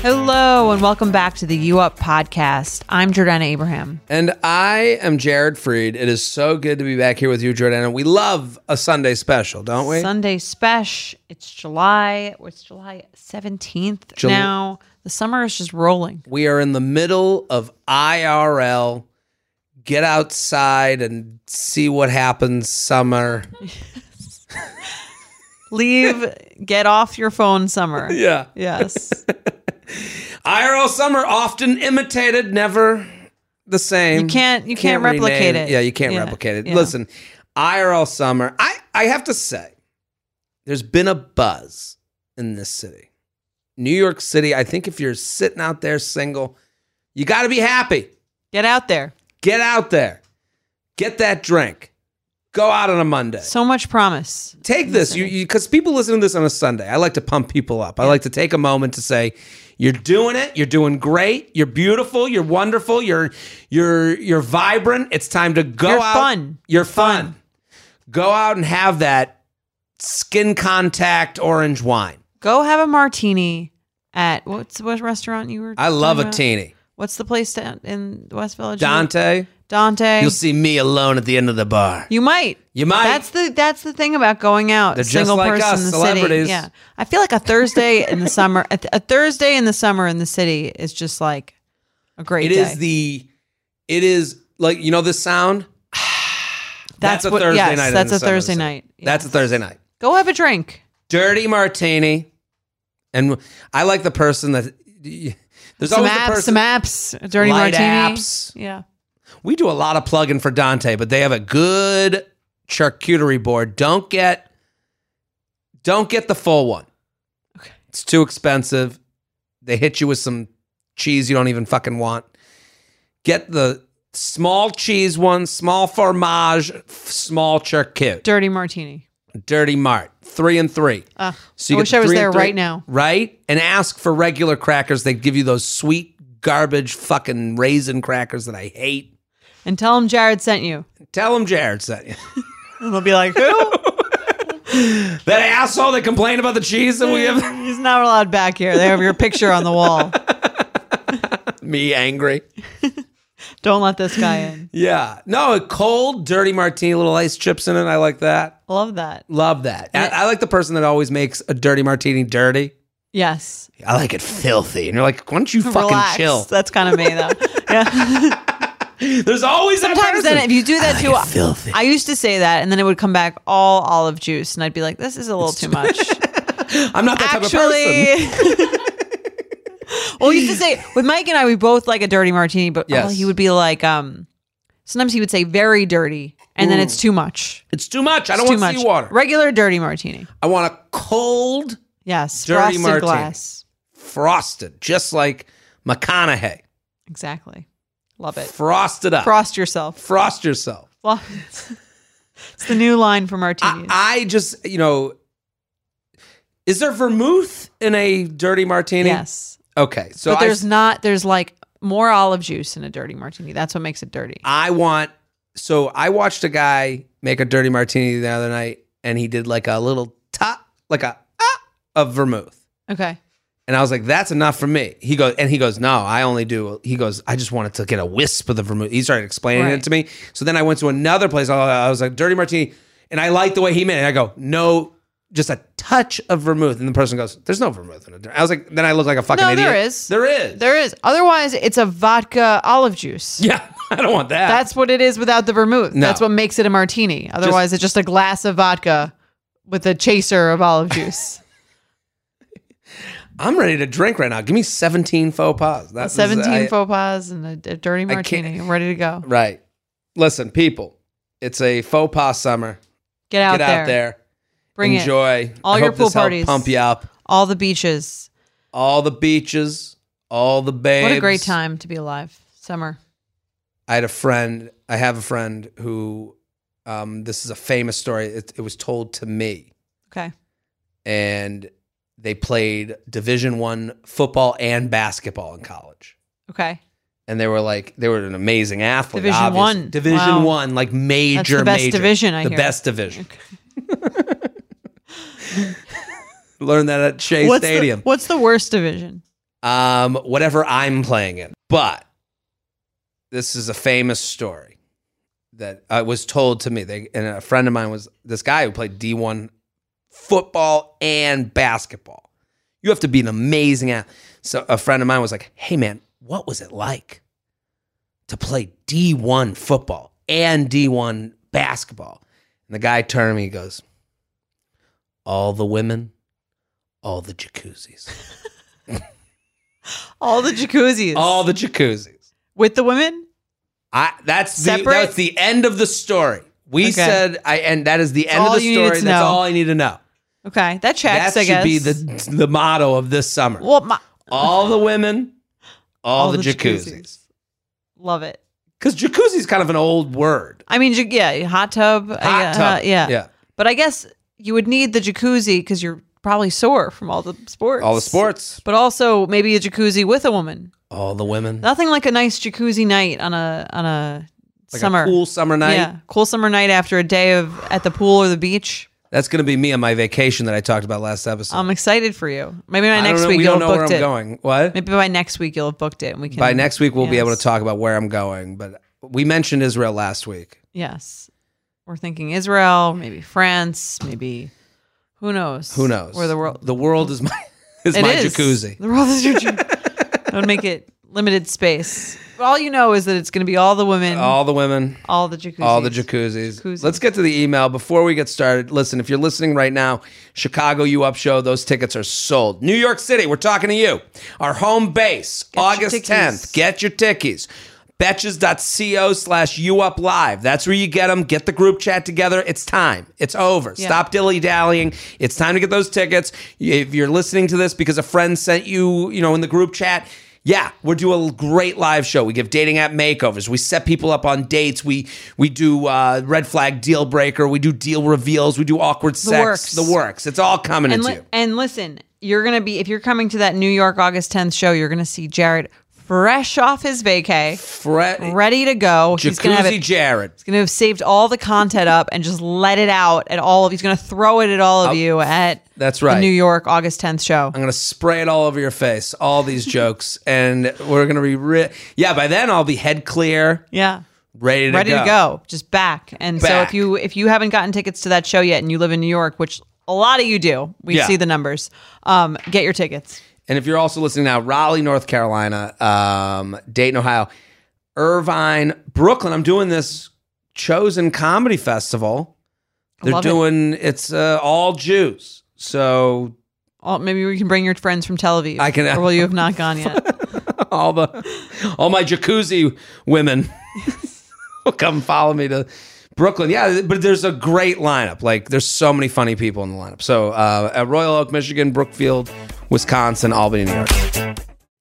Hello, and welcome back to the You Up podcast. I'm Jordana Abraham. And I am Jared Freid. It is so good to be back here with you, Jordana. We love a Sunday special, don't we? Sunday special. It's July. It's July 17th Jul- now. The summer is just rolling. we are in the middle of IRL. Get outside and see what happens summer. Leave, get off your phone, summer. Yeah. Yes. IRL summer often imitated, never the same. You can't- you can't replicate rename- it. Yeah, you can't Yeah, replicate it. yeah. Listen, IRL summer, I, I have to say, there's been a buzz in this city. New York City, I think if you're sitting out there single, you got to be happy. Get out there. Get out there. Get that drink. Go out on a Monday. So much promise. take this. You because people listen to this on a sunday. I like to pump people up. I like to take a moment to say you're doing it. You're doing great. You're beautiful. You're wonderful. You're you're you're vibrant. It's time to go You're out. fun. you're fun. go out and have that skin contact orange wine. Go have a martini at what's what restaurant you were i love a about? teeny. What's the place down in West Village? dante Dante. you'll see me alone at the end of the bar You might. You might. That's the that's the thing about going out. They're just single like person us, in the celebrities. city. Yeah, I feel like a Thursday in the summer, a, a Thursday in the summer in the city is just like a great It day. is the it is like you know this sound That's a what- thursday yes, night that's a Thursday night. that's a thursday night Go have a drink. dirty martini. And I like the person that there's Some always the apps, person. some apps, dirty Light martini. apps. Yeah, We do a lot of plugging for Dante, but they have a good charcuterie board. Don't get don't get the full one. Okay. It's too expensive. They hit you with some cheese you don't even fucking want. Get the small cheese one, small fromage, small charcuterie. dirty martini. Dirty Mart, three and three. Uh, So you I wish I was there three- right now. Right? And ask for regular crackers. They give you those sweet garbage fucking raisin crackers that I hate. And tell them Jared sent you. Tell them Jared sent you. And they'll be like, who? that asshole that complained about the cheese that we have. He's not allowed back here. They have your picture on the wall. Me angry. Don't let this guy in. Yeah. No, a cold, dirty martini, little ice chips in it. I like that. Love that. Love that. I, I like the person that always makes a dirty martini dirty. Yes. I like it filthy. And you're like, why don't you fucking Relax. chill? That's kind of me though. Yeah. There's always that Sometimes person. then if you do that I too, like filthy. I used to say that, and then it would come back all olive juice, and I'd be like, "This is a little too much." I'm not that type of person. Actually, well, we used to say with Mike and I, we both like a dirty martini, but oh, he would be like, um, sometimes he would say very dirty, and then it's too much. It's too much. I don't too want much. seawater. Regular dirty martini. I want a cold, Yes, Dirty frosted martini. glass. frosted, just like McConaughey. Exactly. Love it. Frost it up. Frost yourself. Frost yourself. Well, it's the new line for martinis. I, I just, you know, is there vermouth in a dirty martini? yes, Okay. So but I, there's not. There's like more olive juice in a dirty martini. That's what makes it dirty. I want, so I watched a guy make a dirty martini the other night and he did like a little top, like a ah of vermouth. Okay. And I was like, that's enough for me. He goes, and he goes, no, I only do. He goes, I just wanted to get a wisp of the vermouth. He started explaining Right. it to me. So then I went to another place. I was like, dirty martini, and I liked the way he made it. I go, no, just a touch of vermouth, and the person goes, "There's no vermouth in it." I was like, then I look like a fucking No, idiot. there is. There is. There is. Otherwise, it's a vodka olive juice. Yeah, I don't want that. That's what it is without the vermouth. No. That's what makes it a martini. Otherwise, it's just a glass of vodka with a chaser of olive juice. I'm ready to drink right now. Give me 17 faux pas. That's 17 faux pas and a, a dirty martini. I'm ready to go. Right. Listen, people, it's a faux pas summer. Get out Get there. out there. Bring it. Enjoy. All I your hope pool parties. Pump you up. All the beaches. All the beaches, all the babes. What a great time to be alive. Summer. I had a friend. I have a friend who. Um, this is a famous story. It, it was told to me, Okay. and they played Division One football and basketball in college. Okay. And they were like, they were an amazing athlete. Division obviously. one. Division Wow. one, like major, That's the best major. division, I the hear. best division. Learned that at Shea What's the, Stadium. what's the worst division? um, whatever I'm playing in. But this is a famous story that uh, was told to me. They, and a friend of mine was this guy who played D1 football and basketball. You have to be an amazing athlete. So a friend of mine was like, "Hey man, what was it like to play D1 football and D1 basketball?" And the guy turned to me, he goes, "All the women, all the jacuzzis." All the jacuzzis. all the jacuzzis. With the women? I that's the Separate? that's the end of the story. We Okay. said I and that is the end all of the story. That's know. all I need to know. Okay. That checks, that I should guess. be the the motto of this summer. Well, my, all the women, all, the, jacuzzis. jacuzzis. Love it. Because jacuzzi is kind of an old word. I mean, yeah, hot tub. uh, Hot yeah, tub. uh, yeah. Yeah. But I guess you would need the jacuzzi because you're probably sore from all the sports. All the sports, But also maybe a jacuzzi with a woman. all the women. Nothing like a nice jacuzzi night on a on a Like summer. a cool summer night. Yeah, cool summer night after a day of at the pool or the beach. That's going to be me on my vacation that I talked about last episode. I'm excited for you. Maybe by I don't next know, week we you'll don't have know where booked I'm it. going. What? Maybe by next week you'll have booked it and we can. By next week we'll be able to Yes. talk about where I'm going. But we mentioned Israel last week. Yes, we're thinking Israel, maybe France, maybe who knows? Who knows? where the world The world is my is It my is. jacuzzi. The world is your jacuzzi. that would make it limited space. All you know is that it's going to be all the women, all, the women, all the jacuzzis. all the jacuzzis. Jacuzzis. Let's get to the email before we get started. Listen, if you're listening right now, Chicago U Up Show, those tickets are sold. New York City, we're talking to you. Our home base, your August 10th. Get your tickies. Betches.co slash U Up Live. That's where you get them. Get the group chat together. It's time. It's over. Yeah. Stop dilly dallying. It's time to get those tickets. If you're listening to this because a friend sent you, you know, in the group chat, yeah, we're doing a great live show. We give dating app makeovers. We set people up on dates. We we do uh, red flag deal breaker. We do deal reveals. We do awkward sex. works. The works. It's all coming and, into li- you. and listen, you're going to be if you're coming to that New York August 10th show, you're going to see Jared fresh off his vacay, Fred, ready to go. He's to have Jacuzzi it Jared. He's gonna have saved all the content up and just let it out at all of. He's gonna throw it at all of you at That's the right. New York August 10th show. I'm gonna spray it all over your face. All these jokes, and we're gonna be yeah. By then, I'll be head clear, Yeah, ready to ready go. to go, just back. And so Back. if you if you haven't gotten tickets to that show yet and you live in New York, which a lot of you do, we Yeah. see the numbers. Um, get your tickets. And if you're also listening now, Raleigh, North Carolina, um, Dayton, Ohio, Irvine, Brooklyn. I'm doing this Chosen Comedy Festival. They're love it. doing it's uh, all Jews. So maybe we can bring your friends from Tel Aviv. I can- Or will you have not gone yet? all the all my jacuzzi women will come follow me to Brooklyn. Yeah, but there's a great lineup. Like there's so many funny people in the lineup. So uh, at Royal Oak, Michigan, Brookfield, Wisconsin, Albany, New York.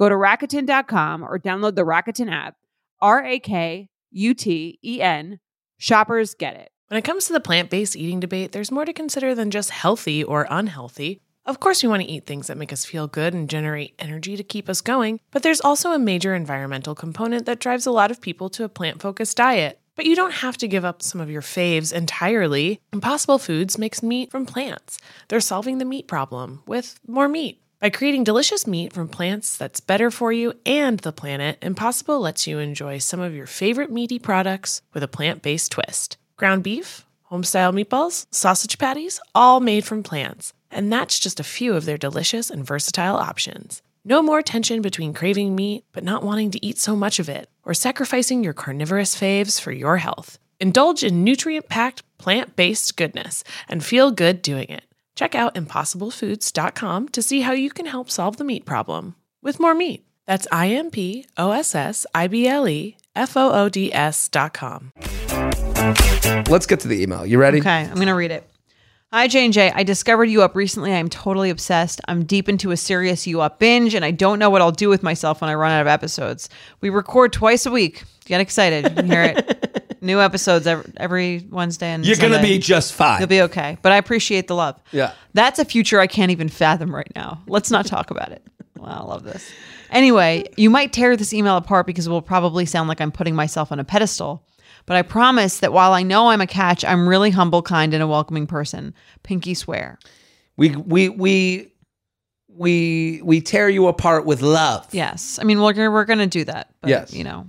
Go to Rakuten.com or download the Rakuten app. R A K U T E N. Shoppers get it. When it comes to the plant based eating debate, there's more to consider than just healthy or unhealthy. Of course, we want to eat things that make us feel good and generate energy to keep us going, but there's also a major environmental component that drives a lot of people to a plant focused diet. But you don't have to give up some of your faves entirely. Impossible Foods makes meat from plants. They're solving the meat problem with more meat. By creating delicious meat from plants that's better for you and the planet, Impossible lets you enjoy some of your favorite meaty products with a plant based twist. Ground beef, homestyle meatballs, sausage patties, all made from plants. And that's just a few of their delicious and versatile options. No more tension between craving meat but not wanting to eat so much of it, or sacrificing your carnivorous faves for your health. Indulge in nutrient packed, plant based goodness and feel good doing it. Check out impossiblefoods.com to see how you can help solve the meat problem with more meat. That's I M P O S S I B L E F O O D S.com. Let's get to the email. You ready? Okay, I'm going to read it. Hi, Jane J. I discovered you up recently. I'm totally obsessed. I'm deep into a serious you up binge, and I don't know what I'll do with myself when I run out of episodes. We record twice a week. Get excited. You can hear it. New episodes every, every Wednesday and You're going to be just fine. You'll be okay. But I appreciate the love. Yeah. That's a future I can't even fathom right now. Let's not talk about it. Wow, I love this. Anyway, you might tear this email apart because it will probably sound like I'm putting myself on a pedestal. But I promise that while I know I'm a catch, I'm really humble, kind, and a welcoming person. Pinky swear. we we we we we tear you apart with love. Yes. I mean, we're, we're going to do that. But, Yes. You know,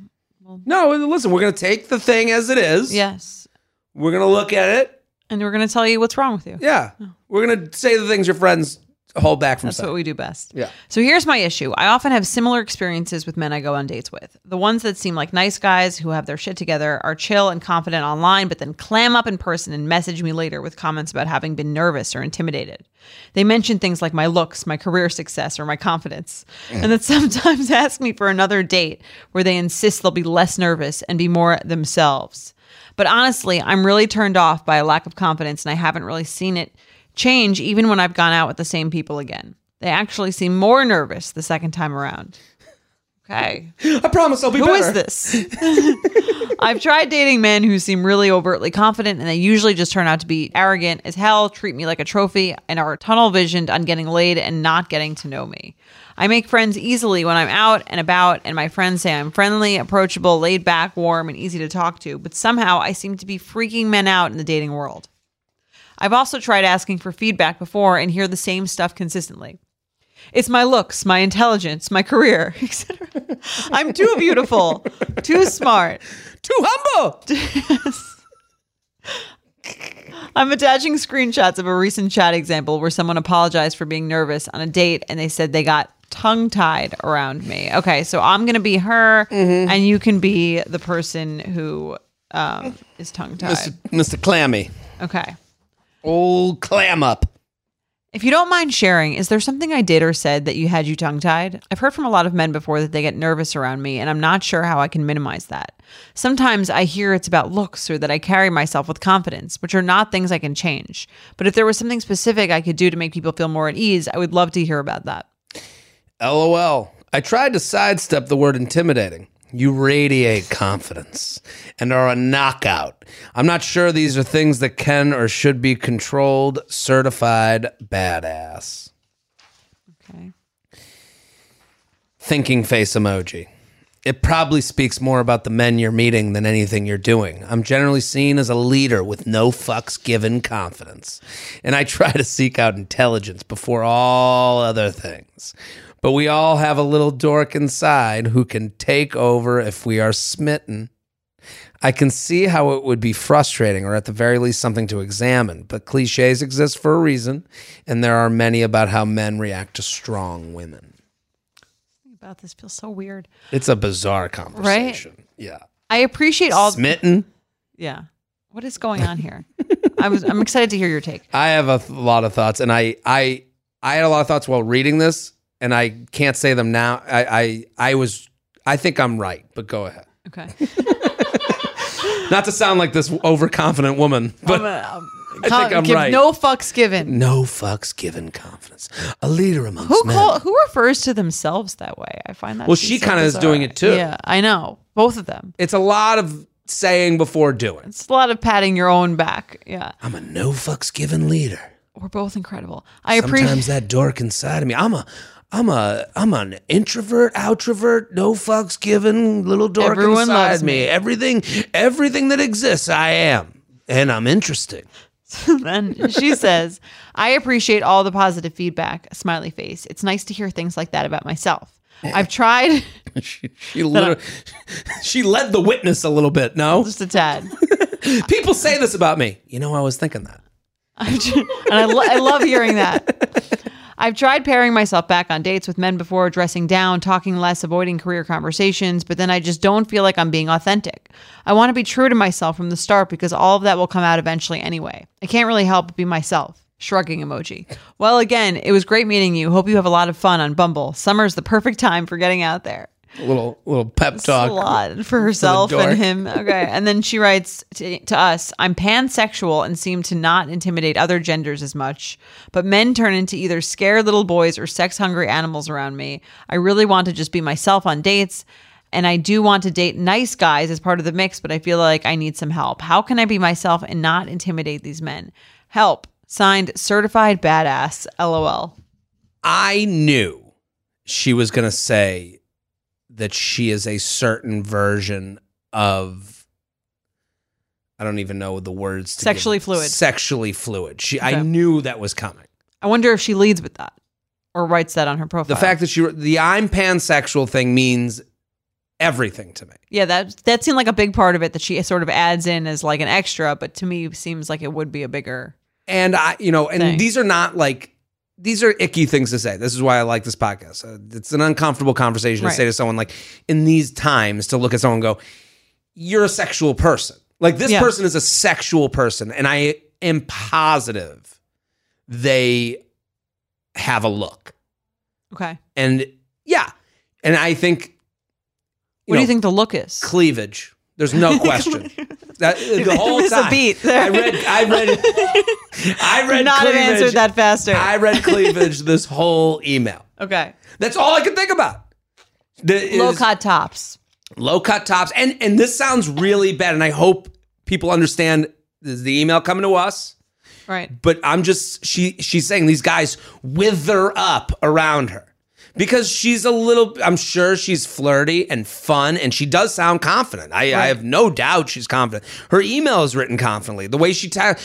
No, listen, we're going to take the thing as it is. yes. We're going to look at it. And we're going to tell you what's wrong with you. Yeah. Oh. We're going to say the things your friends hold back from That's what we do best. Yeah. So here's my issue. I often have similar experiences with men I go on dates with. The ones that seem like nice guys who have their shit together are chill and confident online, but then clam up in person and message me later with comments about having been nervous or intimidated. They mention things like my looks, my career success, or my confidence, and then sometimes ask me for another date where they insist they'll be less nervous and be more themselves. But honestly, I'm really turned off by a lack of confidence, and I haven't really seen it change even when I've gone out with the same people again. They actually seem more nervous the second time around. Okay. I promise I'll be Who better. is this? I've tried dating men who seem really overtly confident and they usually just turn out to be arrogant as hell, treat me like a trophy, and are tunnel visioned on getting laid and not getting to know me. I make friends easily when I'm out and about, and my friends say I'm friendly, approachable, laid back, warm, and easy to talk to, but somehow I seem to be freaking men out in the dating world. I've also tried asking for feedback before and hear the same stuff consistently. It's my looks, my intelligence, my career, etc. I'm too beautiful, too smart, Too humble. I'm attaching screenshots of a recent chat example where someone apologized for being nervous on a date and they said they got tongue tied around me. Okay, so I'm going to be her and you can be the person who um, is tongue tied. Mr. Mr. Clammy. Okay. Old clam up. If you don't mind sharing, is there something I did or said that you had you tongue tied? I've heard from a lot of men before that they get nervous around me, and I'm not sure how I can minimize that. Sometimes I hear it's about looks or that I carry myself with confidence, which are not things I can change. But if there was something specific I could do to make people feel more at ease, I would love to hear about that. LOL. I tried to sidestep the word intimidating. You radiate confidence and are a knockout. I'm not sure these are things that can or should be controlled. Certified badass. Okay. Thinking face emoji. It probably speaks more about the men you're meeting than anything you're doing. I'm generally seen as a leader with no fucks given confidence, and I try to seek out intelligence before all other things. But we all have a little dork inside who can take over if we are smitten. I can see how it would be frustrating or at the very least something to examine, but cliches exist for a reason, and there are many about how men react to strong women. About this feels so weird. It's a bizarre conversation. Yeah. I appreciate all. Smitten. yeah. What is going on here? I was. I'm excited to hear your take. I have a th- lot of thoughts, and I, I, I had a lot of thoughts while reading this, and I can't say them now. I, I, I was, I think I'm right, but go ahead. Okay. Not to sound like this overconfident woman, but I think I'm give right. No fucks given. no fucks given confidence. A leader amongst Who men. call, who refers to themselves that way? I find that. Well, to be she so kinda is bizarre. doing it too. Yeah, I know. Both of them. it's a lot of saying before doing. It's a lot of patting your own back. Yeah, I'm a no fucks given leader. we're both incredible. I appreciate. Sometimes that dork inside of me. I'm a I'm a I'm an introvert, outrovert, no fucks given little dork Everyone inside loves me. me. Everything everything that exists, I am. And I'm interesting. then she says, "I appreciate all the positive feedback." A smiley face. It's nice to hear things like that about myself. I've tried She she, she led the witness a little bit. No, just a tad. people say this about me. You know, I was thinking that. And I, lo- I love hearing that. I've tried pairing myself back on dates with men before, dressing down, talking less, avoiding career conversations, but then I just don't feel like I'm being authentic. I want to be true to myself from the start because all of that will come out eventually anyway. I can't really help but be myself. Shrugging emoji. Well, again, it was great meeting you. Hope you have a lot of fun on Bumble. Summer's the perfect time for getting out there. A little little pep talk. a lot for herself dork. and him. Okay. And then she writes to, to us I'm pansexual and seem to not intimidate other genders as much, but men turn into either scared little boys or sex hungry animals around me. I really want to just be myself on dates. And I do want to date nice guys as part of the mix, but I feel like I need some help. How can I be myself and not intimidate these men? Help. Signed, certified badass. LOL. I knew she was going to say that she is a certain version of I don't even know the words to Sexually give- fluid. Sexually fluid. She I knew that was coming. I wonder if she leads with that or writes that on her profile. The fact that she the I'm pansexual thing means everything to me. Yeah, that that seemed like a big part of it that she sort of adds in as like an extra, but to me seems like it would be a bigger. And I, you know, and Thing. these are not like these are icky things to say. This is why I like this podcast. Uh, it's an uncomfortable conversation Right. to say to someone like in these times to look at someone and go, "You're a sexual person." Like this Yeah. person is a sexual person, and I am positive they have a look. Okay. And yeah, and I think What do you think the look is? cleavage. There's no question. That, the whole Miss a time, beat there. I read. I read. I read. Could not have cleavage. answered that faster. I read cleavage this whole email. okay. That's all I could think about. The, Low cut tops. low cut tops, and and this sounds really bad, and I hope people understand. This is the email coming to us, Right. but I'm just she she's saying these guys wither up around her because she's a little. I'm sure she's flirty and fun, and she does sound confident. I, I have no doubt she's confident. Her email is written confidently. The way she ta-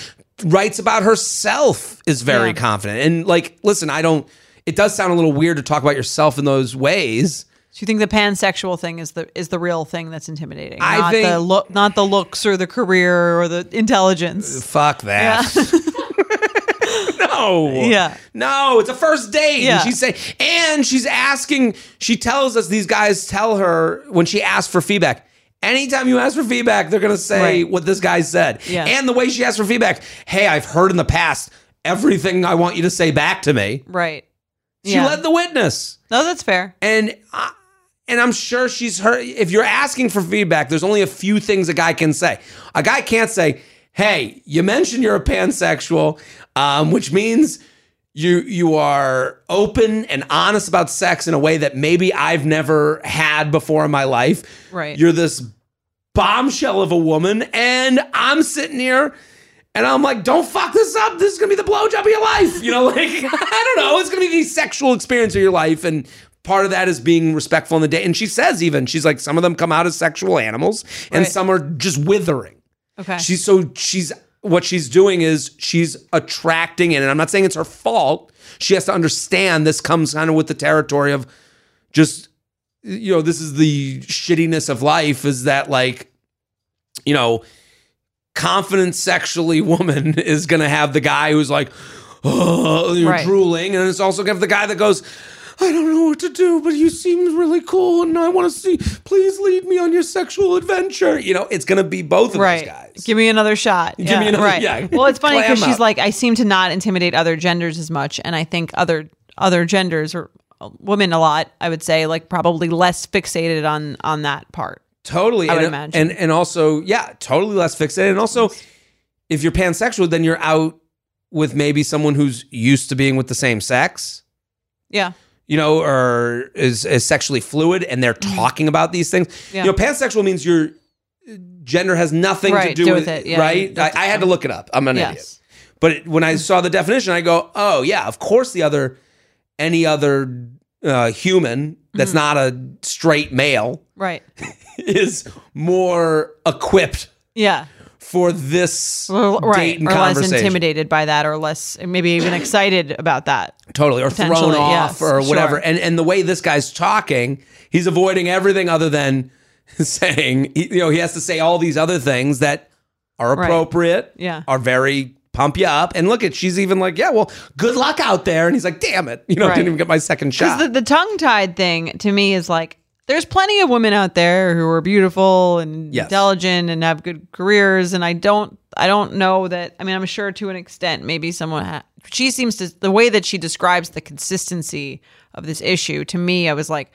writes about herself is very Yeah. confident. And like, listen, I don't. It does sound a little weird to talk about yourself in those ways. So you think the pansexual thing is the is the real thing that's intimidating? I not the think- look, not the looks or the career or the intelligence. Fuck that. no. Yeah. No, it's a first date. Yeah. And she's saying, and she's asking, she tells us these guys tell her when she asks for feedback. Anytime you ask for feedback, they're gonna say Right. what this guy said. Yeah. And the way she asked for feedback, hey, I've heard in the past everything I want you to say back to me. Right. She Yeah. led the witness. No, that's fair. And I, and I'm sure she's heard. If you're asking for feedback, there's only a few things a guy can say. A guy can't say, "Hey, you mentioned you're a pansexual, um, which means you you are open and honest about sex in a way that maybe I've never had before in my life. Right. You're this bombshell of a woman, and I'm sitting here." And I'm like, don't fuck this up. This is gonna be the blowjob of your life. You know, like I don't know. It's gonna be the sexual experience of your life, and part of that is being respectful in the day. And she says even she's like, some of them come out as sexual animals, and Right. some are just withering. Okay. She's so she's what she's doing is she's attracting it. and I'm not saying it's her fault. She has to understand this comes kind of with the territory of just you know this is the shittiness of life is that like you know confident sexually woman is gonna have the guy who's like oh you're Right. drooling and it's also gonna have the guy that goes I don't know what to do, but you seem really cool, and I want to see. Please lead me on your sexual adventure. You know, it's going to be both of right. those guys. Give me another shot. Give me another- Right. yeah. Well, it's funny because she's like, I seem to not intimidate other genders as much, and I think other other genders or uh, women a lot. I would say like probably less fixated on on that part. Totally. I would and, imagine. And and also, yeah, totally less fixated. And also, if you're pansexual, then you're out with maybe someone who's used to being with the same sex, Yeah. You know, or is, is sexually fluid and they're talking about these things. Mm-hmm. Yeah. You know, pansexual means your gender has nothing to do, do with, with it. Yeah, right? I, I had to look it up. I'm an idiot. Yes. But it- when I saw the definition, I go, oh, yeah, of course the other, any other uh, human that's Mm-hmm. not a straight male Right. is more equipped Yeah. For this Well, date right. and Or less intimidated by that, or less maybe even excited about that. Totally, or thrown off yes, or whatever. sure. And and the way this guy's talking, he's avoiding everything other than saying, you know, he has to say all these other things that are Right. appropriate, Yeah. are very pump you up. And look at, she's even like, yeah, well, good luck out there. And he's like, damn it, you know, Right. didn't even get my second shot. The, the tongue tied thing to me is like there's plenty of women out there who are beautiful and Yes. intelligent and have good careers, and I don't I don't know that. I mean, I'm sure to an extent maybe someone ha- she seems to the way that she describes the consistency of this issue to me, I was like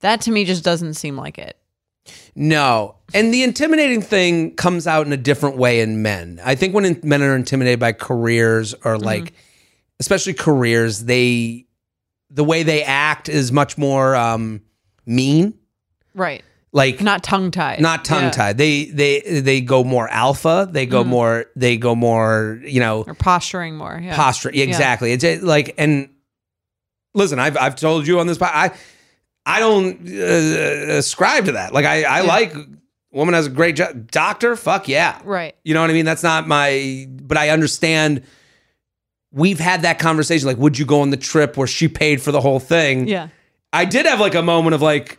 that to me just doesn't seem like it. No. And the intimidating thing comes out in a different way in men. I think when in, men are intimidated by careers or like, especially careers, they, the way they act is much more um, mean. Right. Like, Not tongue tied. not tongue tied. They, they, they go more alpha. They go more, they go more, you know, Or posturing more. Yeah. posture. Yeah, exactly. It's uh, like, and listen, I've I've told you on this. I I don't uh, ascribe to that. Like, I I like woman has a great job. Doctor, fuck yeah. Right. You know what I mean? That's not my. But I understand. We've had that conversation. Like, would you go on the trip where she paid for the whole thing? Yeah. I did have like a moment of like,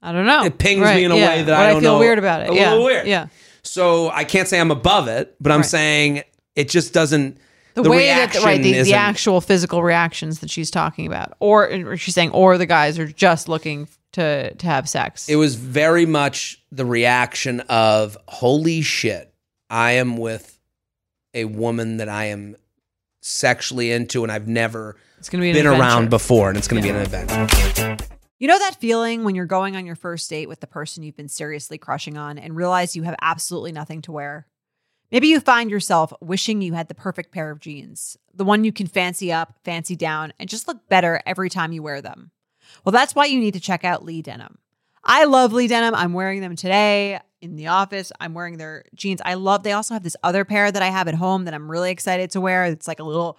I don't know. It pings Right, me in a yeah. way that But I don't feel know- weird about it. a yeah. little weird. Yeah. so I can't say I'm above it, but I'm Right. saying it just doesn't. the, way that reaction right the, the actual physical reactions that she's talking about or, or she's saying or the guys are just looking to to have sex It was very much the reaction of holy shit, I am with a woman that I am sexually into and I've never it's gonna be been adventure. around before and it's going to be an event. You know that feeling when you're going on your first date with the person you've been seriously crushing on and realize you have absolutely nothing to wear? Maybe you find yourself wishing you had the perfect pair of jeans, the one you can fancy up, fancy down, and just look better every time you wear them. Well, that's why you need to check out Lee Denim. I love Lee Denim. I'm wearing them today in the office. I'm wearing their jeans. I love, they also have this other pair that I have at home that I'm really excited to wear. It's like a little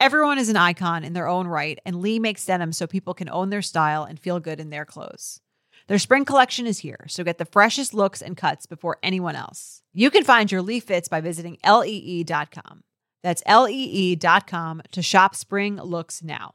Everyone is an icon in their own right, and Lee makes denim so people can own their style and feel good in their clothes. Their spring collection is here, so get the freshest looks and cuts before anyone else. You can find your Lee fits by visiting lee.com. That's lee.com to shop spring looks now.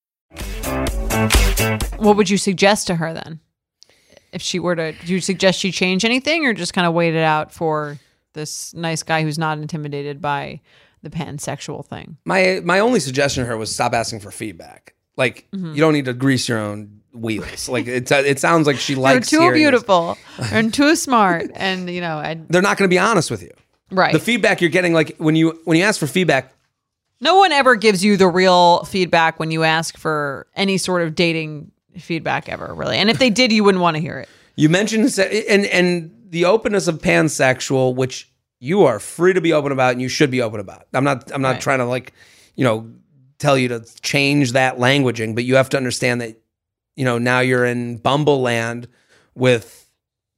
What would you suggest to her then? If she were to, do you suggest she change anything or just kind of wait it out for this nice guy who's not intimidated by the pansexual thing? My my only suggestion to her was stop asking for feedback. Like Mm-hmm. you don't need to grease your own wheels. Like it it sounds like she You're likes. too beautiful and too smart, and you know, I, They're not going to be honest with you. right. The feedback you're getting, like when you when you ask for feedback, no one ever gives you the real feedback when you ask for any sort of dating feedback ever, really. And if they did, you wouldn't want to hear it. You mentioned se- and and the openness of pansexual, which you are free to be open about and you should be open about. I'm not I'm not Right. trying to like, you know, tell you to change that languaging, but you have to understand that, you know, now you're in Bumble land with,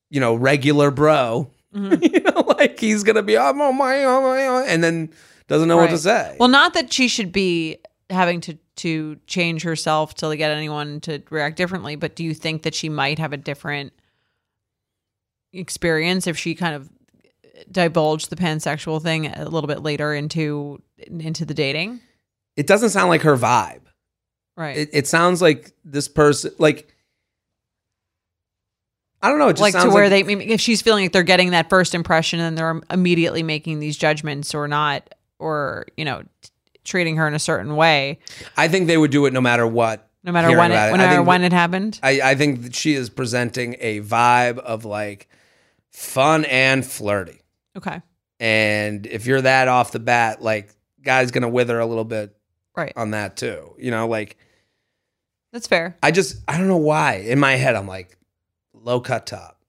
you know, regular bro. Mm-hmm. you know, like he's gonna be oh my oh my oh," and then doesn't know what to say. Well, not that she should be having to to change herself to get anyone to react differently, but do you think that she might have a different experience if she kind of divulged the pansexual thing a little bit later into into the dating? it doesn't sound like her vibe. Right. It, it sounds like this person like I don't know. It just like to where like, they if she's feeling like they're getting that first impression and they're immediately making these judgments or not or you know t- treating her in a certain way I think they would do it no matter what. no matter when it, about no matter when that- it happened I, I think that she is presenting a vibe of like fun and flirty. okay And if you're that off the bat, like guy's gonna wither a little bit right on that too. You know, like that's fair I just I don't know why. In my head, I'm like low cut top.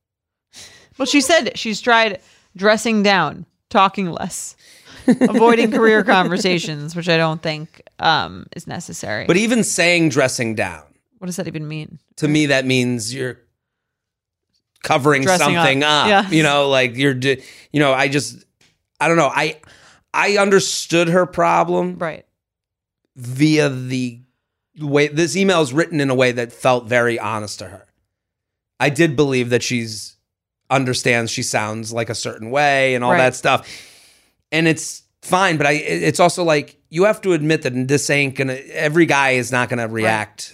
well she said she's tried dressing down talking less avoiding career conversations which i don't think um is necessary But even saying dressing down, what does that even mean to me that means you're covering Dressing something up. up. Yeah. You know, like you're you know, I just I don't know. I I understood her problem right via the way this email is written in a way that felt very honest to her. I did believe that she's understands she sounds like a certain way and all Right. that stuff. And it's fine, but I it's also like you have to admit that this ain't gonna every guy is not gonna react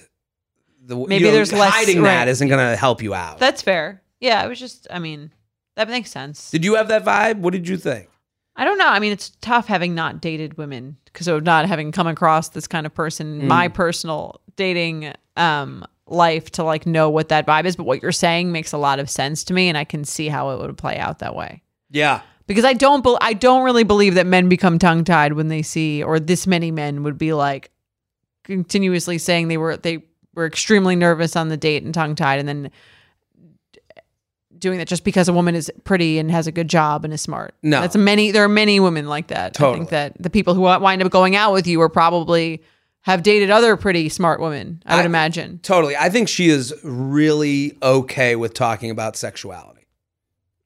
the Maybe you know, there's less- hiding right. that isn't gonna help you out. that's fair yeah it was just i mean that makes sense did you have that vibe? What did you think? I don't know. I mean, it's tough having not dated women because of not having come across this kind of person in my personal dating um, life to like know what that vibe is. But what you're saying makes a lot of sense to me, and I can see how it would play out that way. Yeah. Because I don't, bel I don't really believe that men become tongue tied when they see, or this many men would be like continuously saying they were they were extremely nervous on the date and tongue tied, and then doing that just because a woman is pretty and has a good job and is smart. No. that's many. There are many women like that. I Totally. think that the people who wind up going out with you are probably have dated other pretty smart women. I would I- imagine. Totally. I think she is really okay with talking about sexuality.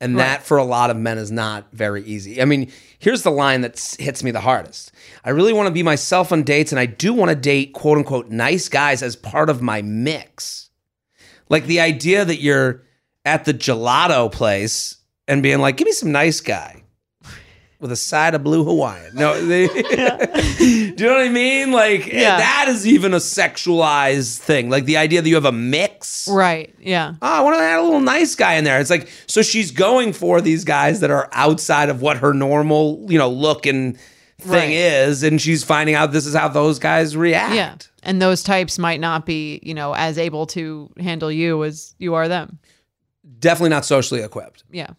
And Right. that for a lot of men is not very easy. I mean, here's the line that hits me the hardest. I really want to be myself on dates and I do want to date quote unquote nice guys as part of my mix. Like the idea that you're at the gelato place and being like, give me some nice guy with a side of blue Hawaiian. No, they, do you know what I mean? Like Yeah. that is even a sexualized thing. Like the idea that you have a mix. Right. Yeah. Oh, I want to add a little nice guy in there. It's like so she's going for these guys that are outside of what her normal, you know, look and thing Right. is, and she's finding out this is how those guys react. Yeah. And those types might not be, you know, as able to handle you as you are them. definitely not socially equipped. Yeah.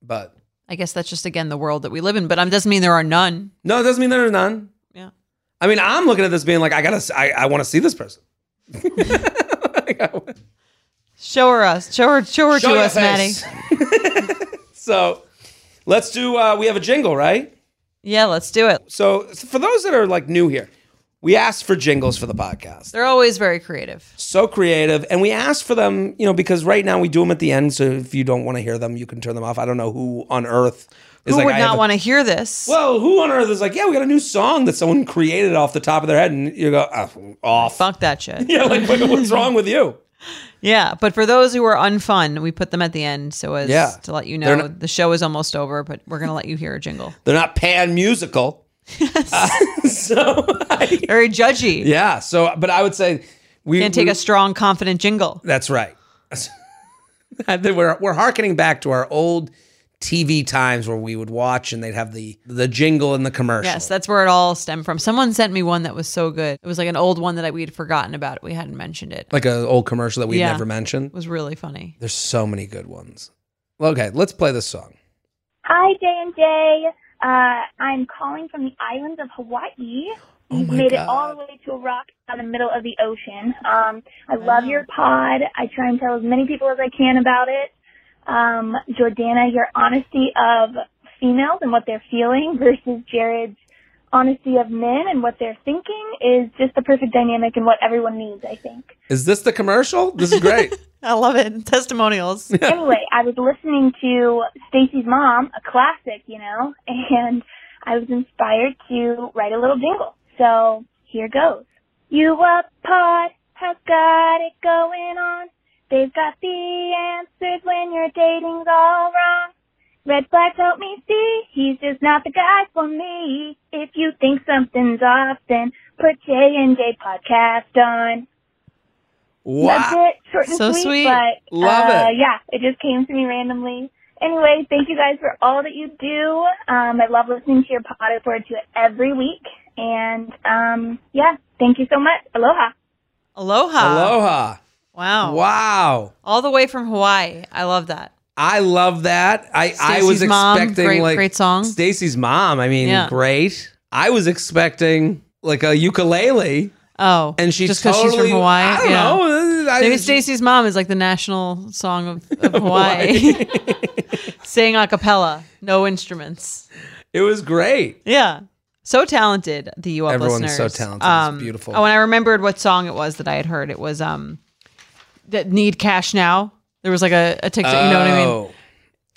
But I guess that's just again the world that we live in, but um, doesn't mean there are none. no, it doesn't mean there are none. Yeah. I mean, I'm looking at this being like, I gotta, I, I want to see this person. Show her us. Show her. Show her Show to us, Maddie. so let's do. Uh, we have a jingle, right? Yeah, let's do it. So for those that are like new here, we asked for jingles for the podcast. They're always very creative. so creative and we asked for them you know because right now we do them at the end so if you don't want to hear them you can turn them off i don't know who on earth is Who like, would I not want to hear this? well who on earth is like yeah we got a new song that someone created off the top of their head and you go oh, off Fuck that shit. yeah like what- what's wrong with you Yeah, but for those who are unfun, we put them at the end so as Yeah. to let you know not- the show is almost over, but we're gonna let you hear a jingle. they're not pan musical Uh, so I- Very judgy. yeah so but i would say we Can't take we- a strong, confident jingle. that's right we're we're harkening back to our old TV times where we would watch and they'd have the the jingle and the commercial. Yes, that's where it all stemmed from. Someone sent me one that was so good. It was like an old one that I, we had forgotten about. We hadn't mentioned it. like an old commercial that we Yeah. never mentioned. It was really funny. There's so many good ones. Okay, let's play this song. Hi, J and J. Uh, I'm calling from the islands of Hawaii. Oh You've made God. it all the way to a rock in the middle of the ocean. Um, I love your pod. I try and tell as many people as I can about it. Um, Jordana, your honesty of females and what they're feeling versus Jared's honesty of men and what they're thinking is just the perfect dynamic and what everyone needs, I think. Is this the commercial? This is great. I love it. Testimonials. anyway, I was listening to Stacy's mom, a classic, you know, and I was inspired to write a little jingle. So here goes. You up pod has got it going on. They've got the answers when your dating's all wrong. Red flags help me see he's just not the guy for me. If you think something's off, then put J and J podcast on. That's it. Short and So sweet, sweet. but Love uh, it. yeah, it just came to me randomly. Anyway, thank you guys for all that you do. Um, I love listening to your pod. I look forward to it every week. And um, yeah, thank you so much. Aloha. Aloha. Aloha. Wow. Wow. All the way from Hawaii. I love that. I love that. I I was mom, expecting great- like great song. Stacy's mom. I mean, Yeah. great. I was expecting like a ukulele, Oh, and she just because totally, she's from Hawaii. I don't yeah. know. I, Maybe Stacy's mom is like the national song of, of Hawaii. Saying a cappella, no instruments. It was great. Yeah. So talented, the U Up Everyone's listeners. so talented. It's beautiful. Oh, and I remembered what song it was that I had heard. It was um that Need Cash Now. There was like a, a TikTok, you know what I mean? Oh.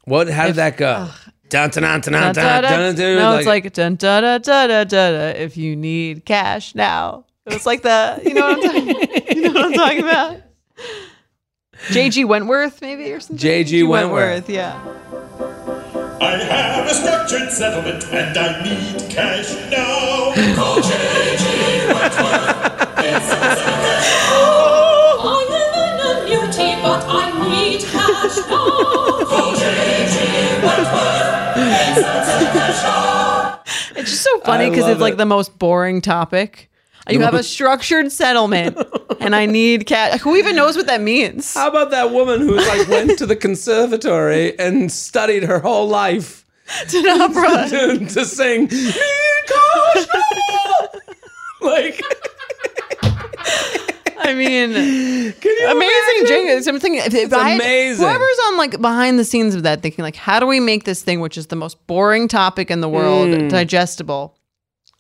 What? How did that go? Dun, dun, dun, dun, dun, Dun, da, da. dun, dun, No, it's like dun da da da da da da. If you need cash now, it was like the you know what I'm talking. you know what I'm talking about. J.G. Wentworth, maybe or something. J.G. Wentworth. yeah. I have a structured settlement and I need cash now. Call JG Wentworth. It's just so funny because it's like the most boring topic. You have a structured settlement, and I need cat. Who even knows what that means? How about that woman who like went to the conservatory and studied her whole life an opera. to, to sing like I mean, can you amazing jingle. Something if, if I amazing. whoever's on like behind the scenes of that, thinking like, how do we make this thing, which is the most boring topic in the world, Hmm. digestible?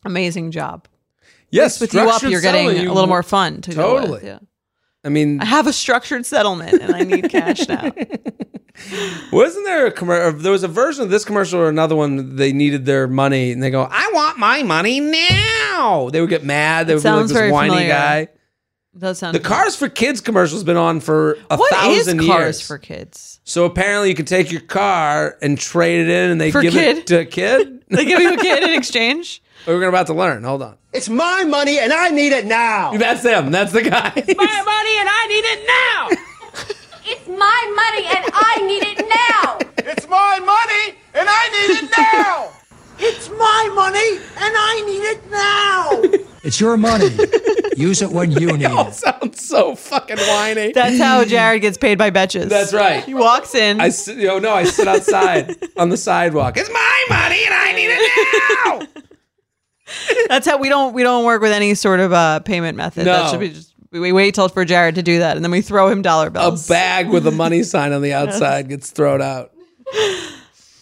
Amazing job. Yes, With you up, you're getting you- a little more fun to go with, Totally. yeah. I mean, I have a structured settlement, and I need cash now. wasn't there a commercial? There was a version of this commercial or another one. They needed their money, and they go, "I want my money now." They would get mad. They would be like this whiny familiar. guy. It does sound The Cars for Kids commercial's been on for a What is thousand cars years. for kids? so apparently, you can take your car and trade it in, and they For give kid? it to a kid. They give you a kid in exchange. We're gonna about to learn. Hold on. It's my money and I need it now. That's him. That's the guy. My money and I need it now. it's my money and I need it now. It's my money and I need it now. It's my money and I need it now. It's your money. Use it when you need All it. sounds so fucking whiny. That's how Jared gets paid by Betches. That's right. He walks in. I sit, you know, no, I sit outside on the sidewalk. It's my money and I need it now. That's how we don't we don't work with any sort of uh, payment method. That No. should be just we we wait till for Jared to do that, and then we throw him dollar bills. A bag with a money sign on the outside gets thrown out.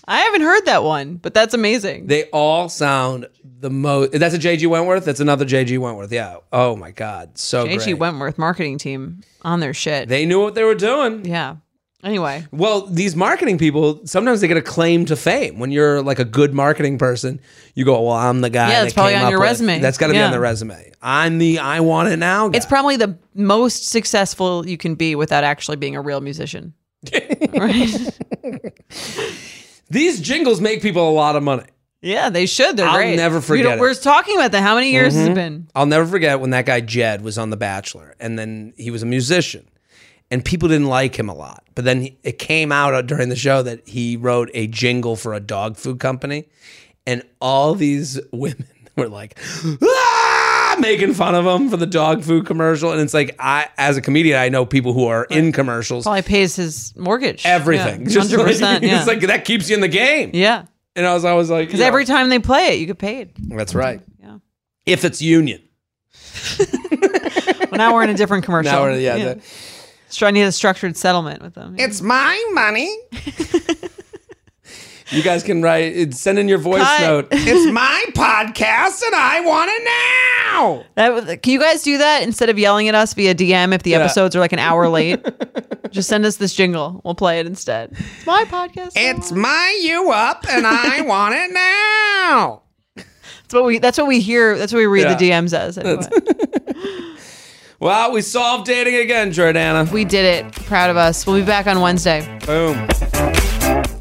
I haven't heard that one, but that's amazing. They all sound the most. That's a JG Wentworth. That's another JG Wentworth. Yeah. Oh my God. So JG great. Wentworth marketing team on their shit. They knew what they were doing. yeah. Anyway, Well, these marketing people sometimes they get a claim to fame. When you're like a good marketing person, you go, "Well, I'm the guy." Yeah, that it's probably came on your with-" resume. That's got to be on the resume. I'm the I want it now. Guy. it's probably the most successful you can be without actually being a real musician. right? these jingles make people a lot of money. Yeah, they should. They're I'll great. never forget it. Mm-hmm. We're talking about that. How many years has it been? I'll never forget when that guy Jed was on The Bachelor, and then he was a musician, and people didn't like him a lot. But then he, it came out during the show that he wrote a jingle for a dog food company, and all these women were like, ah, making fun of him for the dog food commercial. And it's like, I, as a comedian, I know people who are in commercials, Probably pays his mortgage. everything, Just Hundred like- Yeah. It's like that keeps you in the game. yeah. And I was, I was like, Because you know, every time they play it, you get paid. that's right. Yeah. If it's union, Well, now we're in a different commercial. now we're, yeah, the- Just trying to get a structured settlement with them. It's my money. You guys can write, send in your voice Cut. note. It's my podcast and I want it now. That was, can you guys do that instead of yelling at us via DM if the Yeah. episodes are like an hour late? Just send us this jingle. We'll play it instead. It's my podcast. It's my you up and I want it now. That's what we. That's what we hear. That's what we read Yeah. the DMs as. Anyway. Well, we solved dating again, Jordana. we did it. Proud of us. We'll be back on Wednesday. Boom.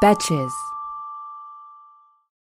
Betches.